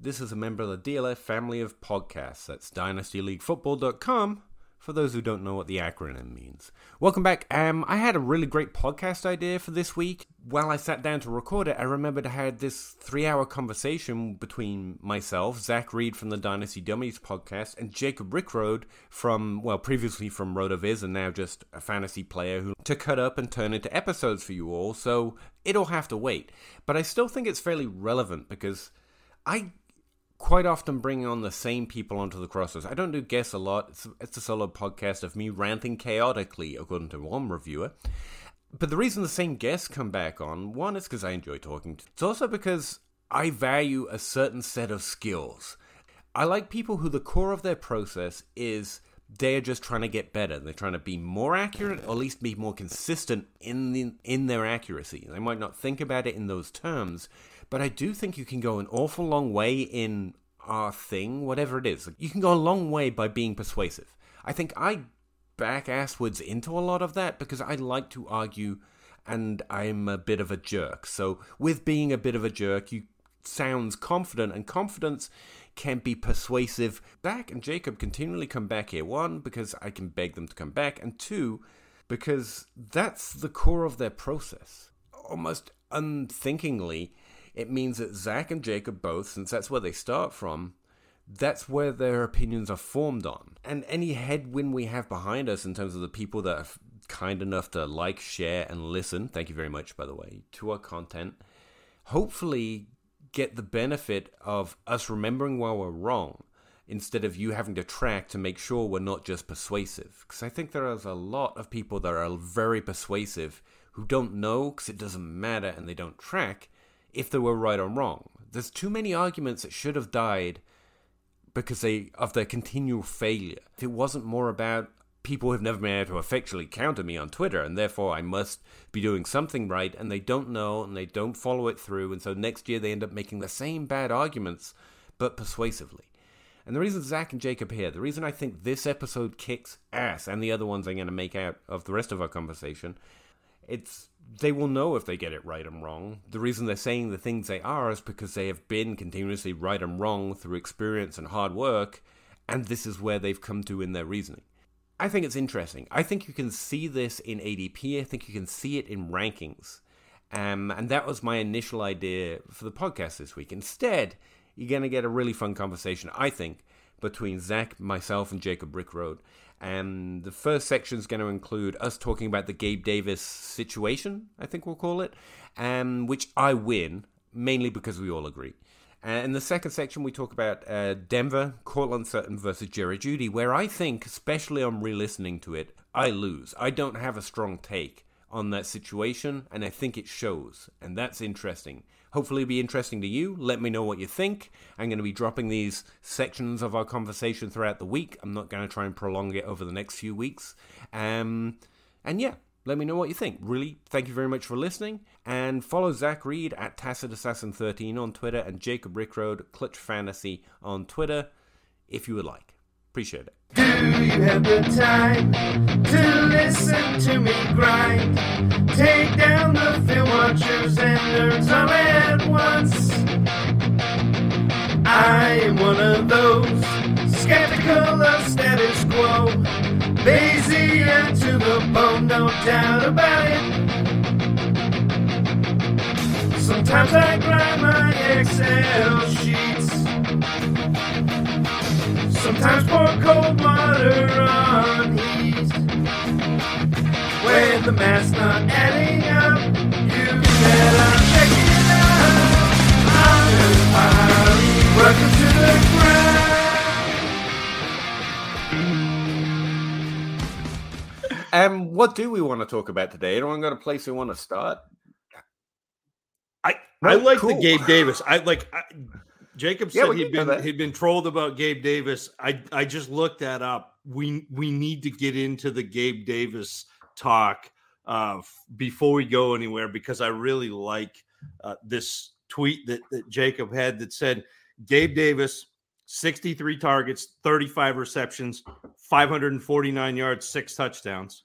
This is a member of the DLF family of podcasts. That's dynastyleaguefootball.com for those who don't know what the acronym means. Welcome back. Um, I had a really great podcast idea for this week. While I sat down to record it, I remembered I had this three hour conversation between myself, Zac Reed from the Dynasty Dummies podcast, and Jacob Rickrode from, well, previously from RotoViz and now just a fantasy player who to cut up and turn into episodes for you all. So it'll have to wait. But I still think it's fairly relevant because I quite often bring on the same people onto the crossroads. I don't do guests a lot. It's, it's a solo podcast of me ranting chaotically, according to one reviewer. But the reason the same guests come back on, one is because I enjoy talking. To, it's also because I value a certain set of skills. I like people who the core of their process is they're just trying to get better. They're trying to be more accurate, or at least be more consistent in the, in their accuracy. They might not think about it in those terms, but I do think you can go an awful long way in our thing, whatever it is. You can go a long way by being persuasive. I think I back asswards into a lot of that because I like to argue and I'm a bit of a jerk. So with being a bit of a jerk, you sounds confident and confidence can be persuasive back and Jacob continually come back here. One, because I can beg them to come back, and two, because that's the core of their process. Almost unthinkingly, it means that Zac and Jacob both, since that's where they start from, that's where their opinions are formed on. And any headwind we have behind us in terms of the people that are kind enough to like, share, and listen, thank you very much, by the way, to our content, hopefully get the benefit of us remembering while we're wrong instead of you having to track to make sure we're not just persuasive. Because I think there is a lot of people that are very persuasive who don't know because it doesn't matter and they don't track if they were right or wrong. There's too many arguments that should have died because they of their continual failure. If it wasn't more about people have never been able to effectually counter me on Twitter, and therefore I must be doing something right, and they don't know and they don't follow it through, and so next year they end up making the same bad arguments, but persuasively. And the reason Zac and Jacob here, the reason I think this episode kicks ass, and the other ones I'm going to make out of the rest of our conversation, it's they will know if they get it right and wrong. The reason they're saying the things they are is because they have been continuously right and wrong through experience and hard work, and this is where they've come to in their reasoning. I think it's interesting. I think you can see this in ADP. I think you can see it in rankings. Um, and that was my initial idea for the podcast this week. Instead, you're going to get a really fun conversation, I think, between Zac, myself, and Jacob Rickrode. And the first section is going to include us talking about the Gabe Davis situation, I think we'll call it, um, which I win, mainly because we all agree. And in the second section, we talk about uh, Denver, Courtland Sutton versus Jerry Jeudy, where I think, especially on re listening to it, I lose. I don't have a strong take on that situation, and I think it shows. And that's interesting. Hopefully, be interesting to you. Let me know what you think. I'm going to be dropping these sections of our conversation throughout the week. I'm not going to try and prolong it over the next few weeks. Um, and yeah, let me know what you think. Really, thank you very much for listening. And follow Zac Reed at Tacit Assassin 13 on Twitter and Jacob Rickrode, Clutch Fantasy on Twitter, if you would like. Appreciate it. Do you have the time to listen to me grind? Take down the film watchers and nerds all at once. I am one of those skeptical of status quo. Lazy and to the bone, no doubt about it. Sometimes I grind my Excel sheets. Sometimes pour cold water on heat. When the math's not adding up, you better check it out. I'm Harry. Welcome to the ground. Um, what do we want to talk about today? Anyone got a place we want to start? I I like cool. the Gabe Davis. I like I, Jacob said we he'd been he'd been trolled about Gabe Davis. I I just looked that up. We we need to get into the Gabe Davis talk uh, before we go anywhere because I really like uh, this tweet that, that Jacob had that said Gabe Davis, 63 targets, 35 receptions, 549 yards, six touchdowns.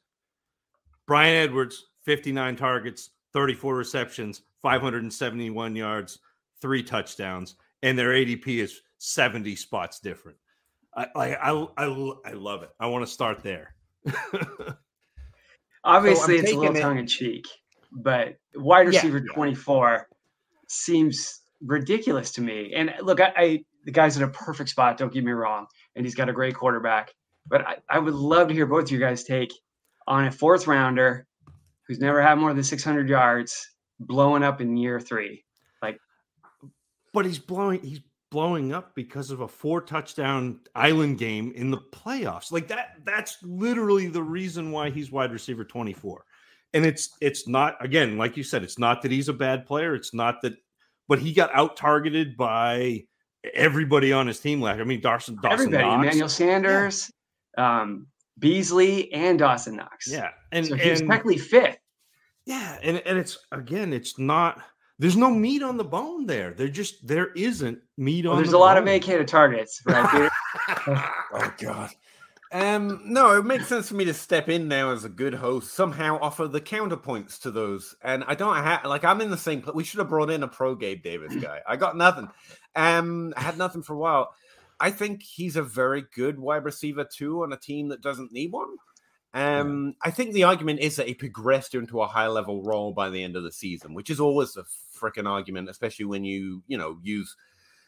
Bryan Edwards, 59 targets, 34 receptions, 571 yards, three touchdowns, and their ADP is 70 spots different. I I I, I, I love it. I want to start there. Obviously, I'm it's a little it- tongue in cheek, but wide Yeah, receiver yeah. 24 seems ridiculous to me. And look, I, I the guy's in a perfect spot. Don't get me wrong, and he's got a great quarterback. But I, I would love to hear both of you guys take on a fourth rounder who's never had more than 600 yards, blowing up in year three. But he's blowing he's blowing up because of a four touchdown island game in the playoffs like that that's literally the reason why he's wide receiver 24 and it's it's not again like you said it's not that he's a bad player it's not that but he got out targeted by everybody on his team last i mean dawson dawson Everybody, Knox. Emmanuel Sanders, um, Beasley, and Dawson Knox. yeah and so he was and technically fifth. yeah and, and it's again it's not there's no meat on the bone there there just there isn't meat Well, on there's the a lot of bone. vacated targets, right, Peter? Oh god. Um, no, it makes sense for me to step in now as a good host, somehow offer the counterpoints to those. And I don't have like I'm in the same place. We should have brought in a pro Gabe Davis guy. I got nothing. Um, I had nothing for a while. I think he's a very good wide receiver too on a team that doesn't need one. Um, I think the argument is that he progressed into a high level role by the end of the season, which is always a freaking argument, especially when you you know use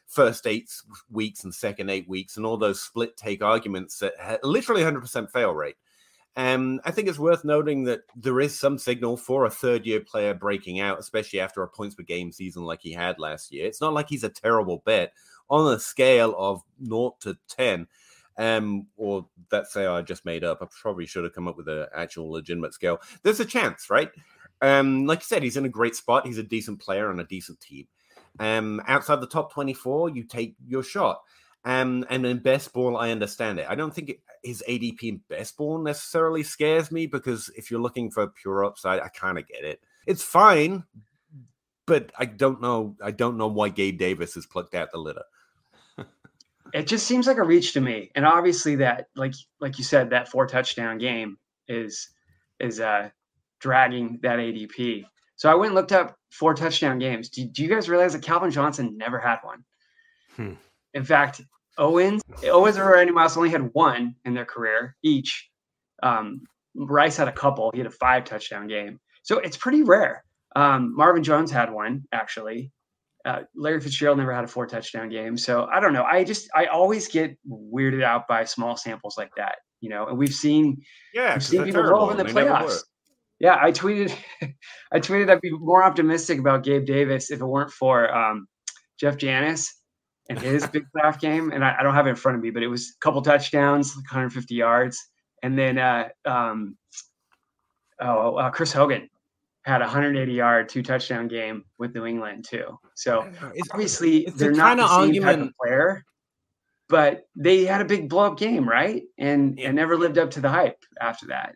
first eight weeks and second eight weeks and all those split take arguments that ha- literally 100% fail rate. Um, I think it's worth noting that there is some signal for a third year player breaking out, especially after a points per game season like he had last year. It's not like he's a terrible bet on a scale of 0 to 10. Um, or that say I just made up. I probably should have come up with an actual legitimate scale. There's a chance, right? Um, like you said, he's in a great spot. He's a decent player on a decent team. Um, outside the top 24, you take your shot. Um, and in best ball, I understand it. I don't think his ADP in best ball necessarily scares me because if you're looking for pure upside, I kind of get it. It's fine, but I don't know. I don't know why Gabe Davis is plucked out the litter. It just seems like a reach to me. And obviously that, like like you said, that four touchdown game is is uh dragging that ADP. So I went and looked up four touchdown games. Do, do you guys realize that Calvin Johnson never had one? Hmm. In fact, Owens, Owens or Randy Moss only had one in their career each. Um, Rice had a couple. He had a five touchdown game. So it's pretty rare. Um, Marvin Jones had one actually. Uh, Larry Fitzgerald never had a four touchdown game. So I don't know. I just I always get weirded out by small samples like that. You know, and we've seen Yeah, we've seen people roll in the playoffs. Yeah, I tweeted I tweeted I'd be more optimistic about Gabe Davis if it weren't for um, Jeff Janis and his big playoff game. And I, I don't have it in front of me, but it was a couple touchdowns, like 150 yards. And then uh, um, oh, uh, Chris Hogan had a 180 yard, two touchdown game with New England too. So It's, obviously it's they're not the same type of player, but they had a big blow up game, right? And Yeah. and never lived up to the hype after that.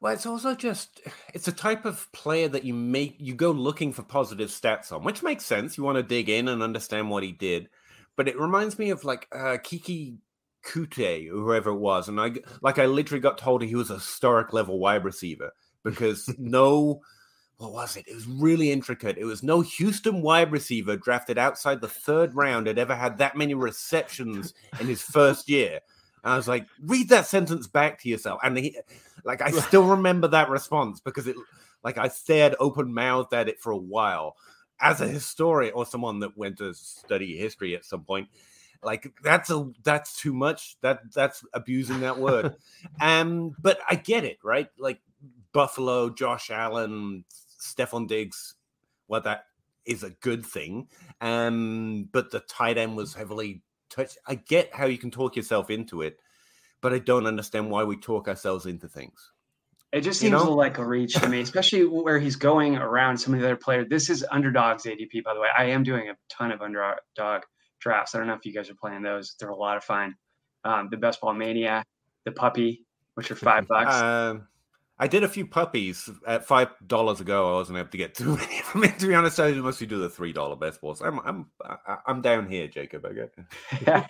Well, it's also just it's a type of player that you make you go looking for positive stats on, which makes sense. You want to dig in and understand what he did, but it reminds me of like uh, Keke Coutee or whoever it was, and I like I literally got told he was a historic level wide receiver because no, what was it? It was really intricate. It was no Houston wide receiver drafted outside the third round had ever had that many receptions in his first year. And I was like, read that sentence back to yourself. And he, like, I still remember that response because it, like, I stared open mouthed at it for a while. As a historian or someone that went to study history at some point, like that's a that's too much. That that's abusing that word. um, but I get it, right? Like Buffalo, Josh Allen, Stefon Diggs. Well, that is a good thing. Um, but the tight end was heavily touched. I get how you can talk yourself into it, but I don't understand why we talk ourselves into things. It just You seems know? like a reach to me, especially where he's going around some of the other players. This is underdogs ADP, by the way. I am doing a ton of underdog drafts. I don't know if you guys are playing those. They're a lot of fun. Um, the Best Ball Mania, the Puppy, which are five bucks. Um, I did a few puppies at five dollars ago. I wasn't able to get too many of them. to be honest, I mostly do the three dollar best balls. I'm I'm I'm down here, Jacob. I get. yeah,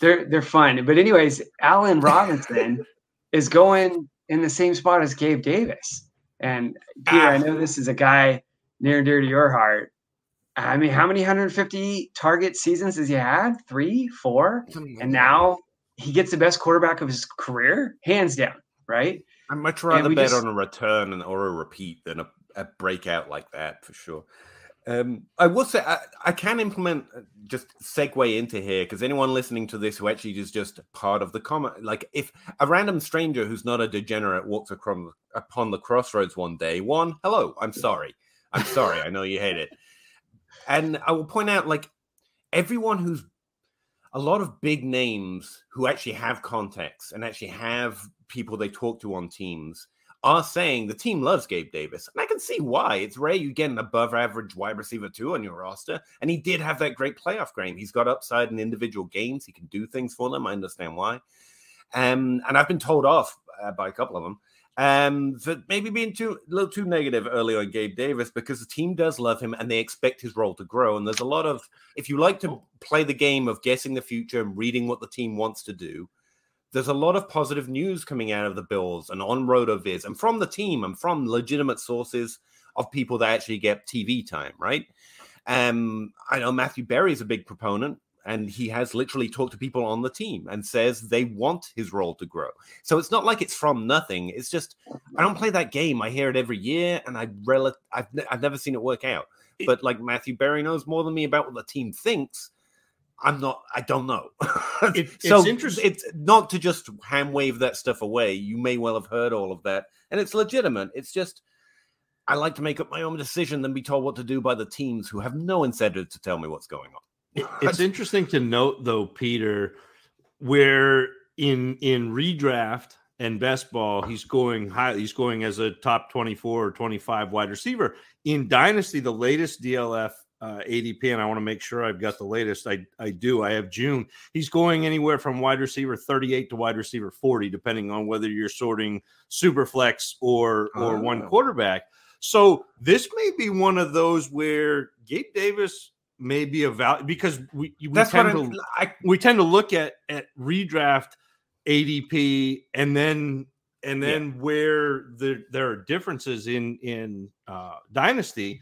they're they're fun. But anyways, Allen Robinson is going in the same spot as Gabe Davis. And Peter, ah. I know this is a guy near and dear to your heart. I mean, how many 150 target seasons has he had? Three, four, and now he gets the best quarterback of his career, hands down. Right? I'd much rather bet just... on a return or a repeat than a, a breakout like that for sure. Um, I will say I, I, can implement uh, just segue into here because anyone listening to this who actually is just part of the comment, like if a random stranger who's not a degenerate walks across upon the crossroads one day, one, hello, I'm sorry, I'm sorry, I know you hate it, and I will point out like everyone who's a lot of big names who actually have contacts and actually have people they talk to on teams are saying the team loves Gabe Davis. And I can see why. It's rare you get an above average wide receiver two on your roster. And he did have that great playoff game. He's got upside in individual games. He can do things for them. I understand why. Um, and I've been told off uh, by a couple of them um, for maybe being too a little too negative early on Gabe Davis because the team does love him and they expect his role to grow. And there's a lot of if you like to play the game of guessing the future and reading what the team wants to do, there's a lot of positive news coming out of the Bills and on RotoViz and from the team and from legitimate sources of people that actually get TV time, right? Um, I know Matthew Berry is a big proponent, and he has literally talked to people on the team and says they want his role to grow. So it's not like it's from nothing. It's just I don't play that game. I hear it every year, and I rel- I've, I've never seen it work out. But like Matthew Berry knows more than me about what the team thinks I'm not. I don't know. it, so it's interesting. It's not to just hand wave that stuff away. You may well have heard all of that, and it's legitimate. It's just I like to make up my own decision than be told what to do by the teams who have no incentive to tell me what's going on. It, it's interesting to note, though, Peter, where in in redraft and best ball, he's going high. He's going as a top 24 or 25 wide receiver. In Dynasty, the latest DLF uh, ADP, and I want to make sure I've got the latest. I, I do. I have June. He's going anywhere from wide receiver 38 to wide receiver 40, depending on whether you're sorting super flex or or oh. one quarterback. So this may be one of those where Gabe Davis may be a value because we, we That's tend to I, we tend to look at at redraft ADP and then and then yeah. where the, there are differences in in uh, dynasty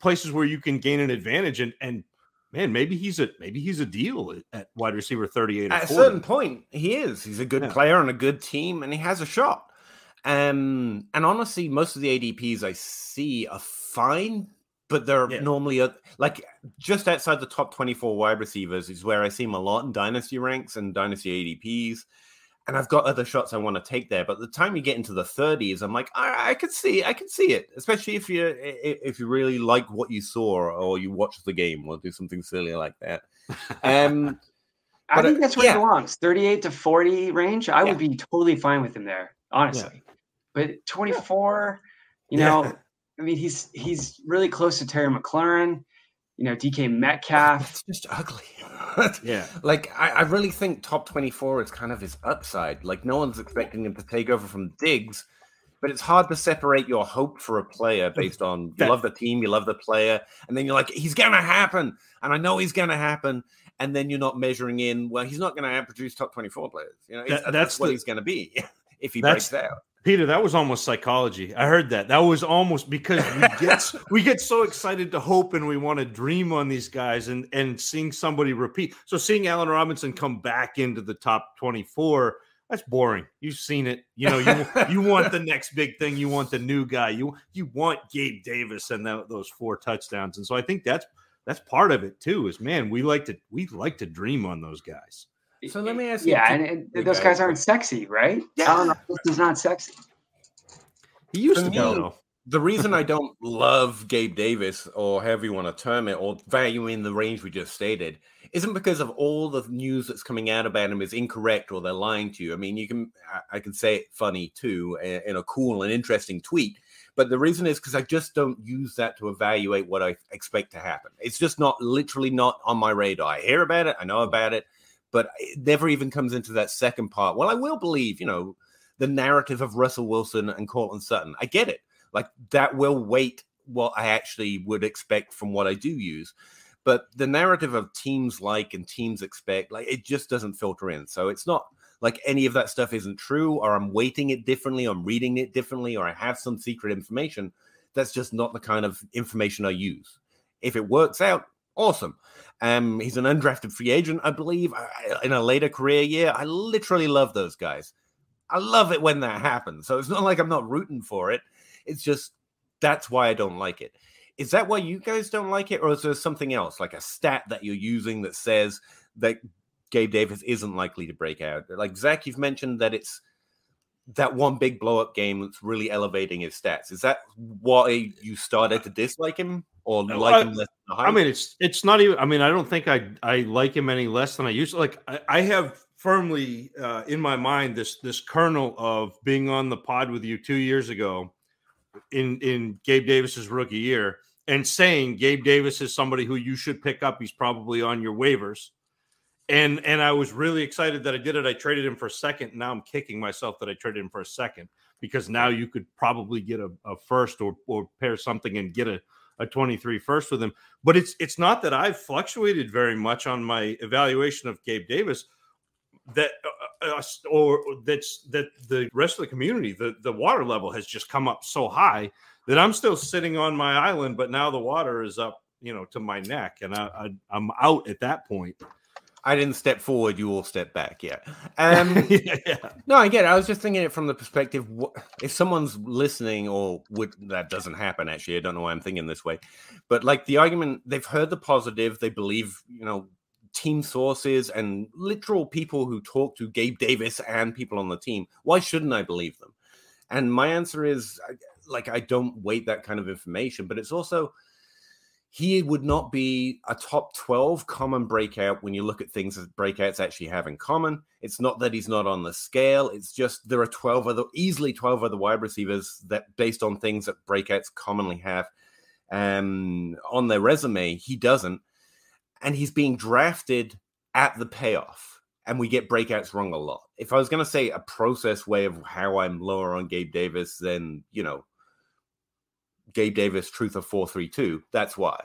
places where you can gain an advantage and and man, maybe he's a maybe he's a deal at wide receiver 38 At a certain point, he is. He's a good yeah. player on a good team and he has a shot. Um, and honestly, most of the ADPs I see are fine, but they're yeah. normally a, like just outside the top 24 wide receivers is where I see them a lot in dynasty ranks and dynasty ADPs and I've got other shots I want to take there. But the time you get into the 30s, I'm like, I, I could see, I could see it, especially if you if you really like what you saw or you watch the game or do something silly like that. Um, I think that's where yeah. he belongs, 38 to 40 range. I yeah. would be totally fine with him there, honestly. Yeah. But 24, you know, I mean, he's he's really close to Terry McLaurin you know, DK Metcalf. It's just ugly. yeah. Like, I, I, really think top 24 is kind of his upside. Like, no one's expecting him to take over from Diggs, but it's hard to separate your hope for a player based on you love the team, you love the player, and then you're like, he's going to happen. And I know he's going to happen. And then you're not measuring in, well, he's not going to produce top 24 players. You know, that, that's, that's, what the, he's going to be if he breaks out. Peter, that was almost psychology. I heard that. That was almost because we get we get so excited to hope and we want to dream on these guys and and seeing somebody repeat. So seeing Allen Robinson come back into the top 24, that's boring. You've seen it. You know, you you want the next big thing, you want the new guy. You you want Gabe Davis and the, those four touchdowns. And so I think that's that's part of it too. Is man, we like to we like to dream on those guys. So let me ask you. Yeah, and, and those guys aren't sexy, right? Yeah. Allen Robinson's not sexy. He used For to be. Me, the reason I don't love Gabe Davis, or however you want to term it, or value in the range we just stated, isn't because of all the news that's coming out about him is incorrect or they're lying to you. I mean, you can, I can say it funny too, in a cool and interesting tweet, But the reason is because I just don't use that to evaluate what I expect to happen. It's just not literally not on my radar. I hear about it, I know about it, but it never even comes into that second part. Well, I will believe, you know, the narrative of Russell Wilson and Courtland Sutton. I get it. Like that will weight what I actually would expect from what I do use. But the narrative of teams like and teams expect, like it just doesn't filter in. So it's not like any of that stuff isn't true, or I'm weighting it differently, I'm reading it differently, or I have some secret information. That's just not the kind of information I use. If it works out, awesome. Um, he's an undrafted free agent, I believe, in a later career year. I literally love those guys. I love it when that happens. So it's not like I'm not rooting for it. It's just that's why I don't like it. Is that why you guys don't like it, or is there something else, like a stat that you're using that says that Gabe Davis isn't likely to break out. Like Zac, you've mentioned that it's that one big blow up game that's really elevating his stats. Is that why you started to dislike him or like I, him less? I mean, it's it's not even. I mean, I don't think I I like him any less than I used to. Like I, I have firmly uh, in my mind this this kernel of being on the pod with you two years ago in in Gabe Davis's rookie year and saying Gabe Davis is somebody who you should pick up. He's probably on your waivers and and I was really excited that I did it. I traded him for a second. Now I'm kicking myself that I traded him for a second because now you could probably get a, a first or or pair something and get a a 23 first with him. But it's it's not that I've fluctuated very much on my evaluation of Gabe Davis that uh, uh or that's that the rest of the community the the water level has just come up so high that I'm still sitting on my island but now the water is up you know to my neck and I, I I'm out at that point I didn't step forward, you all step back. Yeah. Um, yeah, yeah. No, I get it. I was just thinking it from the perspective if someone's listening, or would that doesn't happen actually. I don't know why I'm thinking this way, but like the argument, they've heard the positive, they believe, you know, team sources and literal people who talk to Gabe Davis and people on the team. Why shouldn't I believe them? And my answer is like, I don't weight that kind of information, but it's also, he would not be a top 12 common breakout when you look at things that breakouts actually have in common. It's not that he's not on the scale, it's just there are 12 other, easily 12 other wide receivers that, based on things that breakouts commonly have um, on their resume, he doesn't. And he's being drafted at the payoff. And we get breakouts wrong a lot. If I was going to say a process way of how I'm lower on Gabe Davis, then, you know, Gabe Davis Truth of 432. That's why.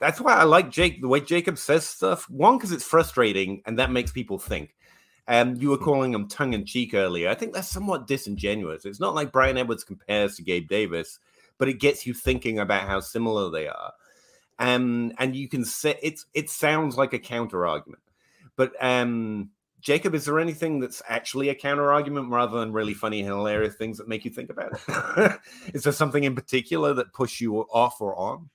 That's why I like Jake, the way Jacob says stuff. One, because it's frustrating and that makes people think. And um, you were hmm. calling him tongue in cheek earlier. I think that's somewhat disingenuous. It's not like Bryan Edwards compares to Gabe Davis, but it gets you thinking about how similar they are. Um, and you can say it's it sounds like a counter argument. But um Jacob, is there anything that's actually a counter argument rather than really funny and hilarious things that make you think about it? is there something in particular that push you off or on?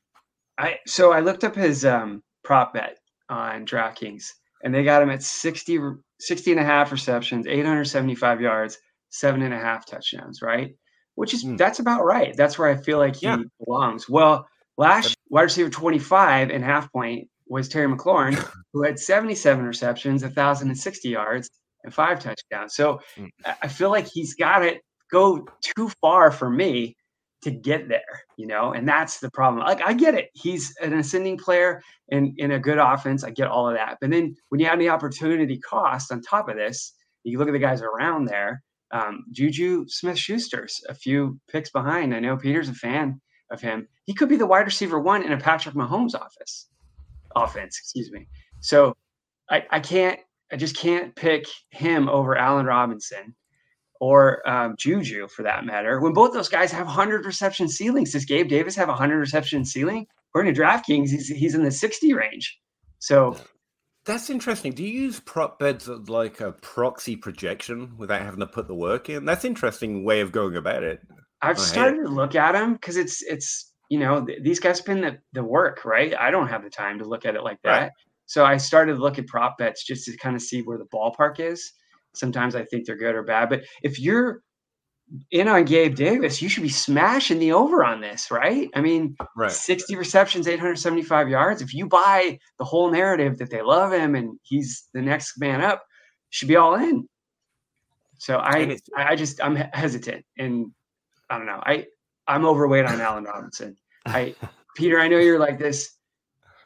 I so I looked up his um, prop bet on DraftKings and they got him at 60, 60 and a half receptions, 875 yards, seven and a half touchdowns, right? Which is mm. that's about right. That's where I feel like he yeah. belongs. Well, last wide receiver 25 and half point was Terry McLaurin, who had 77 receptions, 1,060 yards, and five touchdowns. So mm. I feel like he's got it go too far for me to get there, you know, and that's the problem. Like I get it. He's an ascending player in, in a good offense. I get all of that. But then when you have the opportunity cost on top of this, you look at the guys around there. Um, Juju Smith Schuster's a few picks behind. I know Peter's a fan of him. He could be the wide receiver one in a Patrick Mahomes office offense, excuse me. So I, I can't, I just can't pick him over Allen Robinson or um, Juju for that matter. When both those guys have 100 reception ceilings, does Gabe Davis have 100 reception ceiling? According to DraftKings, he's, he's in the 60 range. So that's interesting. Do you use prop bets like a proxy projection without having to put the work in? That's interesting way of going about it. I've started to look at them because it's it's you know, th- these guys in the, the work, right? I don't have the time to look at it like that. Right. So I started to look at prop bets just to kind of see where the ballpark is. Sometimes I think they're good or bad, but if you're in on Gabe Davis, you should be smashing the over on this, right? I mean, right. 60 receptions, 875 yards. If you buy the whole narrative that they love him and he's the next man up, should be all in. So I, I just, I'm hesitant, and I don't know. I, I'm overweight on Allen Robinson. I Peter, I know you're like this.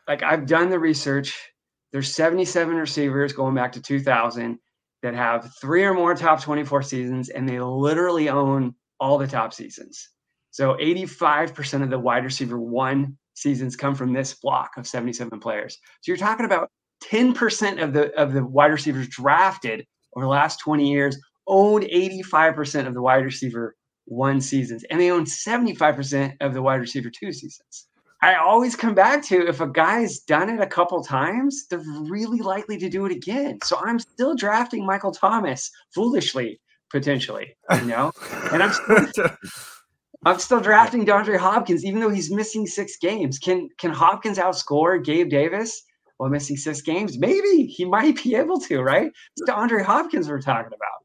Like I've done the research. There's 77 receivers going back to 2000 that have three or more top 24 seasons, and they literally own all the top seasons. So 85% of the wide receiver one seasons come from this block of 77 players. So you're talking about 10% of the of the wide receivers drafted over the last 20 years own 85% of the wide receiver one seasons, and they own 75% of the wide receiver two seasons. I always come back to if a guy's done it a couple times, they're really likely to do it again. So I'm still drafting Michael Thomas foolishly, potentially, you know, and I'm still, I'm still drafting DeAndre Hopkins, even though he's missing six games. Can can Hopkins outscore Gabe Davis while missing six games? Maybe he might be able to, right? It's DeAndre Hopkins we're talking about.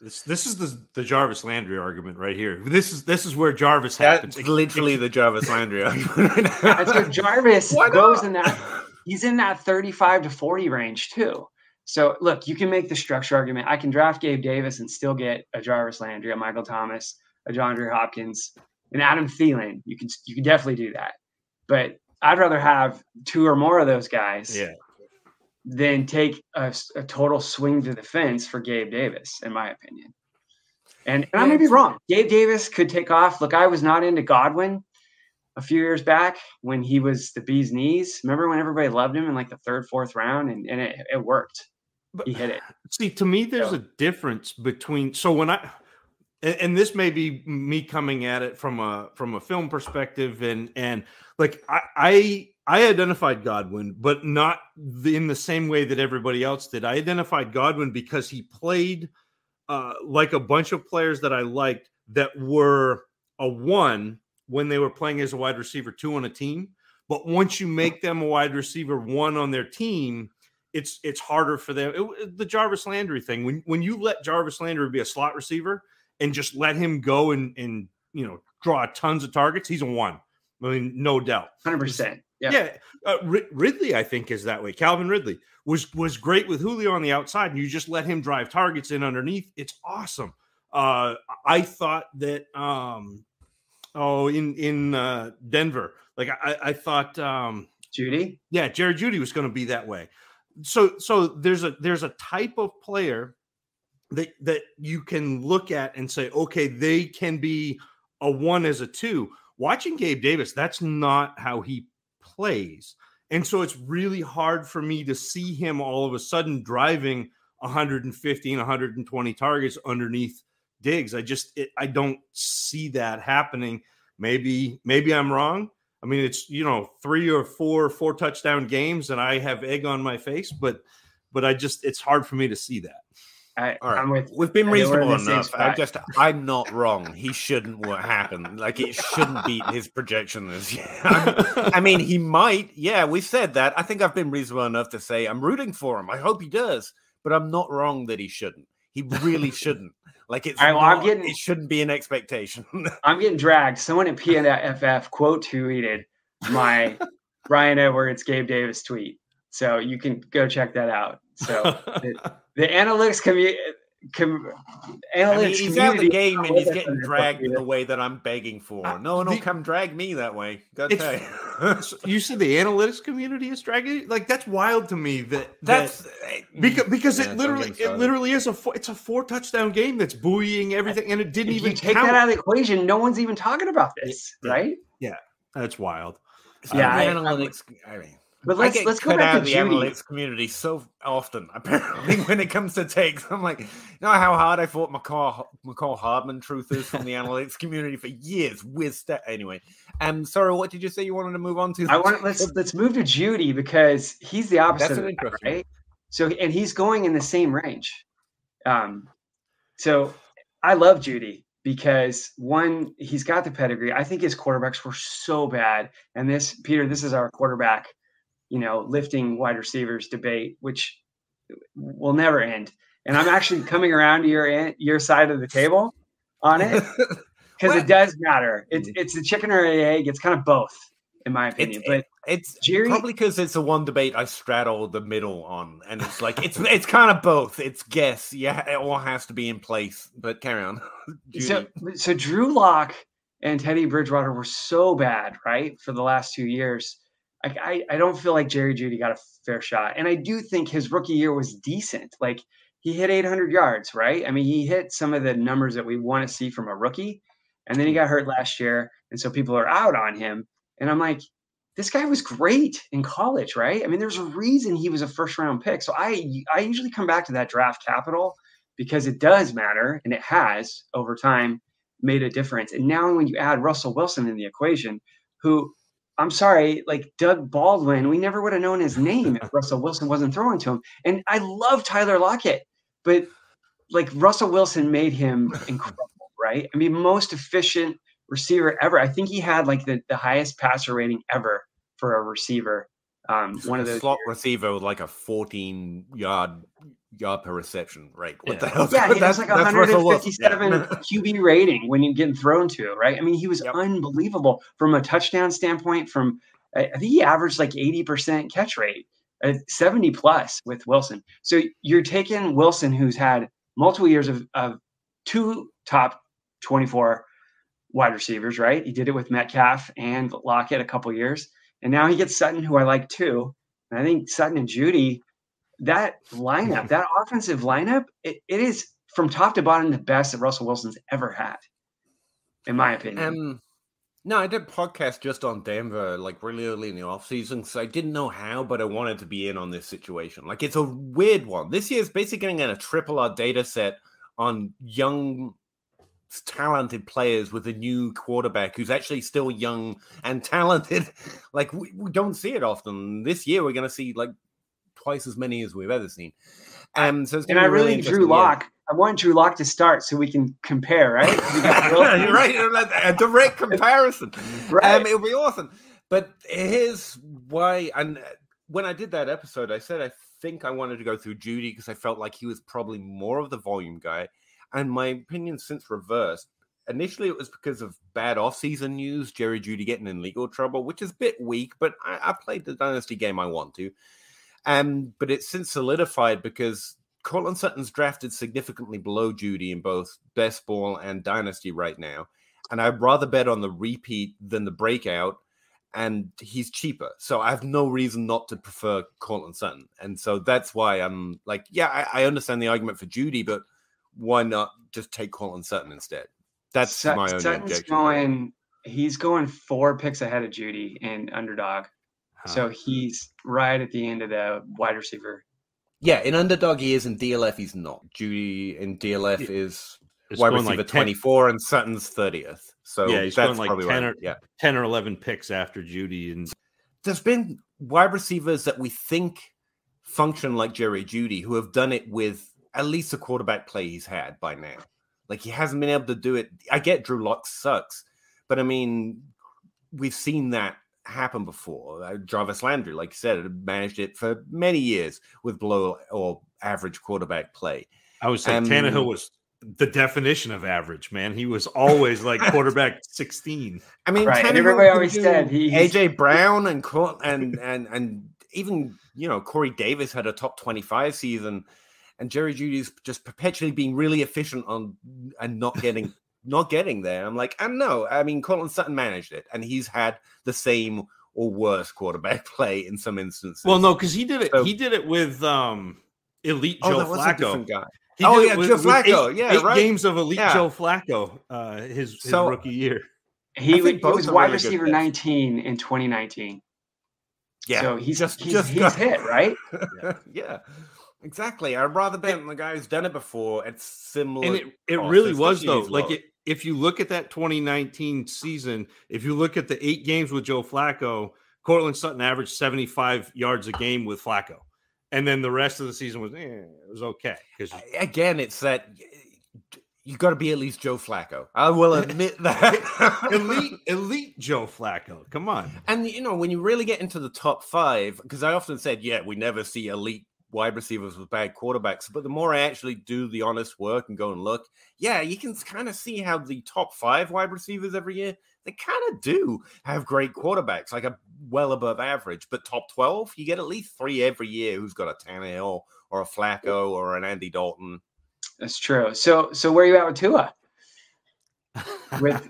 This this is the the Jarvis Landry argument right here. This is this is where Jarvis happens. That's literally the Jarvis Landry argument. and so Jarvis goes in that he's in that 35 to 40 range too. So look, you can make the structure argument. I can draft Gabe Davis and still get a Jarvis Landry, a Michael Thomas, a DeAndre Hopkins, and Adam Thielen. You can you can definitely do that. But I'd rather have two or more of those guys yeah than take a, a, total swing to the fence for Gabe Davis, in my opinion. And, and I may be wrong. Gabe Davis could take off. Look, I was not into Godwin a few years back when he was the bee's knees. Remember when everybody loved him in like the third, fourth round, and, and it, it worked. But, he hit it. See, to me, there's so. a difference between. So when I and, and this may be me coming at it from a from a film perspective, and and like I, I I identified Godwin, but not in the same way that everybody else did. I identified Godwin because he played uh, like a bunch of players that I liked that were a one when they were playing as a wide receiver two on a team. But once you make them a wide receiver one on their team, it's it's harder for them. It, the Jarvis Landry thing when when you let Jarvis Landry be a slot receiver and just let him go and and you know draw tons of targets, he's a one. I mean, no doubt, hundred percent. Yeah, yeah. Uh, Ridley, I think, is that way. Calvin Ridley was was great with Julio on the outside, and you just let him drive targets in underneath. It's awesome. Uh, I thought that um, oh in in uh, Denver, like I, I thought um, Jeudy, yeah, Jerry Jeudy was going to be that way. So so there's a there's a type of player that that you can look at and say, okay, they can be a one as a two. Watching Gabe Davis, that's not how he plays. And so it's really hard for me to see him all of a sudden driving 150 and 120 targets underneath Diggs. I just it, I don't see that happening. Maybe maybe I'm wrong. I mean, it's you know three or four four touchdown games, and I have egg on my face, but but I just it's hard for me to see that. I, All right. With, We've been reasonable enough. I just, I'm not wrong. He shouldn't what happened. Like it shouldn't beat his projection this year. I mean, he might. Yeah, we said that. I think I've been reasonable enough to say I'm rooting for him. I hope he does, but I'm not wrong that he shouldn't. He really shouldn't. Like it's, right, well, not, I'm getting, it shouldn't be an expectation. I'm getting dragged. Someone at PNFF quote tweeted my Bryan Edwards, Gabe Davis tweet. So you can go check that out. So it, the analytics community. Com- analytics I mean, he's out the game and he's getting dragged in the way that I'm begging for. Uh, no one will come drag me that way. Gotta tell you. you said the analytics community is dragging. Like that's wild to me. That that's that, eh, because because yeah, it literally it literally is a four, it's a four touchdown game that's buoying everything, and it didn't if even take count. that out of the equation. No one's even talking about this, yeah. right? Yeah, that's wild. Yeah, I, analytics. I mean, but let's let's go back to the Jeudy. analytics community so often. Apparently, when it comes to takes, I'm like, you know how hard I fought Mecole Mecole Hardman truth is from the analytics community for years with that. Anyway, um, sorry, what did you say you wanted to move on to? I want let's let's move to Jeudy because he's the opposite. That's an interesting. Right? So and he's going in the same range. Um, so I love Jeudy because one, he's got the pedigree. I think his quarterbacks were so bad, and this Peter, this is our quarterback you know, lifting wide receivers debate, which will never end. And I'm actually coming around to your your side of the table on it because it does matter. It's mm-hmm. it's the chicken or the egg. It's kind of both, in my opinion. It's, but it's Jerry, probably because it's the one debate I straddle the middle on, and it's like it's it's kind of both. It's guess, yeah, it all has to be in place. But carry on. so so Drew Lock and Teddy Bridgewater were so bad, right, for the last two years. I, I, I don't feel like Jerry Jeudy got a fair shot. And I do think his rookie year was decent. Like he hit 800 yards, right? I mean, he hit some of the numbers that we want to see from a rookie. And then he got hurt last year. And so people are out on him. And I'm like, this guy was great in college, right? I mean, there's a reason he was a first round pick. So I I usually come back to that draft capital because it does matter and it has over time made a difference. And now when you add Russell Wilson in the equation, who I'm sorry, like Doug Baldwin, we never would have known his name if Russell Wilson wasn't throwing to him. And I love Tyler Lockett, but like Russell Wilson made him incredible, right? I mean, most efficient receiver ever. I think he had like the, the highest passer rating ever for a receiver. Um, one of the slot receiver with like a 14 yard yard per reception rate. What yeah. the hell? Yeah, he has like 157 yeah. QB rating when you're getting thrown to, right? I mean, he was yep. unbelievable from a touchdown standpoint. From I think he averaged like 80% catch rate, uh, 70 plus with Wilson. So you're taking Wilson, who's had multiple years of, of two top 24 wide receivers, right? He did it with Metcalf and Lockett a couple years. And now he gets Sutton, who I like too. And I think Sutton and Jeudy, that lineup, that offensive lineup, it, it is from top to bottom the best that Russell Wilson's ever had, in my opinion. Um, no, I did podcast just on Denver, like really early in the offseason. So I didn't know how, but I wanted to be in on this situation. Like it's a weird one. This year is basically getting a triple R data set on young talented players with a new quarterback who's actually still young and talented. like we, we don't see it often. This year we're going to see like twice as many as we've ever seen. Um, so and I really, really Drew Lock. I want Drew Lock to start so we can compare, right? You're right. A direct comparison. right. Um, it'll be awesome. But here's why. And when I did that episode, I said I think I wanted to go through Jeudy because I felt like he was probably more of the volume guy and my opinion since reversed. Initially, it was because of bad off-season news, Jerry Jeudy getting in legal trouble, which is a bit weak, but I, I played the dynasty game I want to. Um, but it's since solidified because Courtland Sutton's drafted significantly below Jeudy in both best ball and dynasty right now. And I'd rather bet on the repeat than the breakout. And he's cheaper. So I have no reason not to prefer Courtland Sutton. And so that's why I'm like, yeah, I, I understand the argument for Jeudy, but why not just take Courtland Sutton instead? That's Sut- my own Sutton's objection. Going, he's going four picks ahead of Jeudy in underdog. Huh. So uh-huh. he's right at the end of the wide receiver. Yeah, in underdog he is, in DLF he's not. Jeudy in DLF yeah. is it's wide receiver like 10, 24 and Sutton's 30th. So yeah, he's going like 10 right. or, yeah. 10 or 11 picks after Jeudy. And there's been wide receivers that we think function like Jerry Jeudy who have done it with at least a quarterback play he's had by now. Like he hasn't been able to do it. I get Drew Lock sucks, but I mean, we've seen that happen before. Uh, Jarvis Landry, like you said, managed it for many years with below or average quarterback play. I was saying um, Tannehill was the definition of average, man. He was always like quarterback 16. I mean, right. everybody always said he AJ Brown and and and and even you know Corey Davis had a top 25 season and Jerry Jeudy's just perpetually being really efficient on and not getting not getting there. I'm like, and no, I mean, Courtland Sutton managed it, and he's had the same or worse quarterback play in some instances. Well, no, because he did it. So, he did it with um elite oh, Joe Flacco. guy. He oh yeah, with, Joe Flacco. Eight, yeah, eight right. games of elite yeah. Joe Flacco. Uh, his, his so, rookie year. He, he was wide really receiver 19 in 2019. Yeah, so he's just he's, just he's hit right. yeah. yeah. Exactly. I'd rather bet on the guy who's done it before. It's similar. And it, it really was though. Like it, if you look at that 2019 season, if you look at the eight games with Joe Flacco, Courtland Sutton averaged 75 yards a game with Flacco. And then the rest of the season was eh, it was okay. Because again, it's that you got to be at least Joe Flacco. I will admit that elite, elite Joe Flacco. Come on. And you know when you really get into the top five, because I often said, yeah, we never see elite wide receivers with bad quarterbacks. But the more I actually do the honest work and go and look, yeah, you can kind of see how the top five wide receivers every year, they kind of do have great quarterbacks, like a well above average. But top 12, you get at least three every year who's got a Tannehill or a Flacco or an Andy Dalton. That's true. So, so where are you at with Tua? With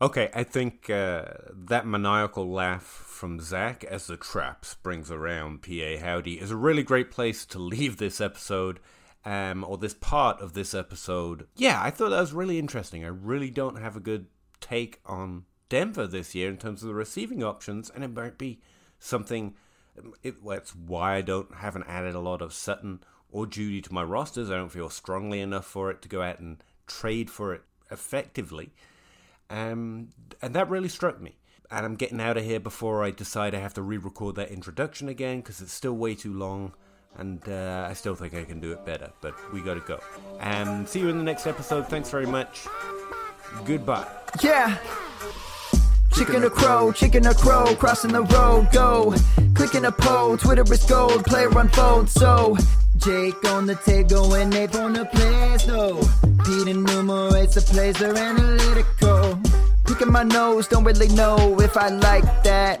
Okay, I think uh, that maniacal laugh from Zac as the trap springs around PA Howdy is a really great place to leave this episode, um, or this part of this episode. Yeah, I thought that was really interesting. I really don't have a good take on Denver this year in terms of the receiving options, and it might be something. It, well, it's why I don't haven't added a lot of Sutton or Jeudy to my rosters. I don't feel strongly enough for it to go out and trade for it effectively. Um, and that really struck me. And I'm getting out of here before I decide I have to re record that introduction again because it's still way too long. And uh, I still think I can do it better, but we gotta go. And see you in the next episode. Thanks very much. Goodbye. Yeah. Chicken or crow, chicken or crow, crossing the road, go. Clicking a poll, Twitter is gold, player unfold, so. Jake on the table and Nate on the place, no. Pete enumerates the plays, they're analytical. Picking my nose, don't really know if I like that.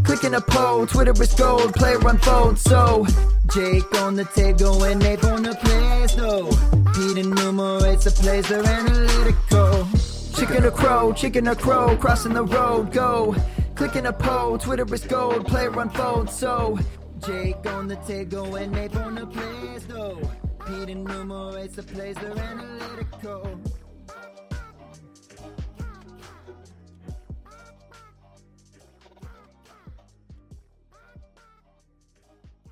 Clicking a poll, Twitter is gold, player unfold, so. Jake on the table and Nate on the place, though. Pete enumerates the plays, they're analytical. Chicken or crow, chicken or crow, crossing the road, go. Clicking a poll, Twitter is gold, player unfold, so. Jake on the table and Nate on the place, though. Pete enumerates the plays, they're analytical.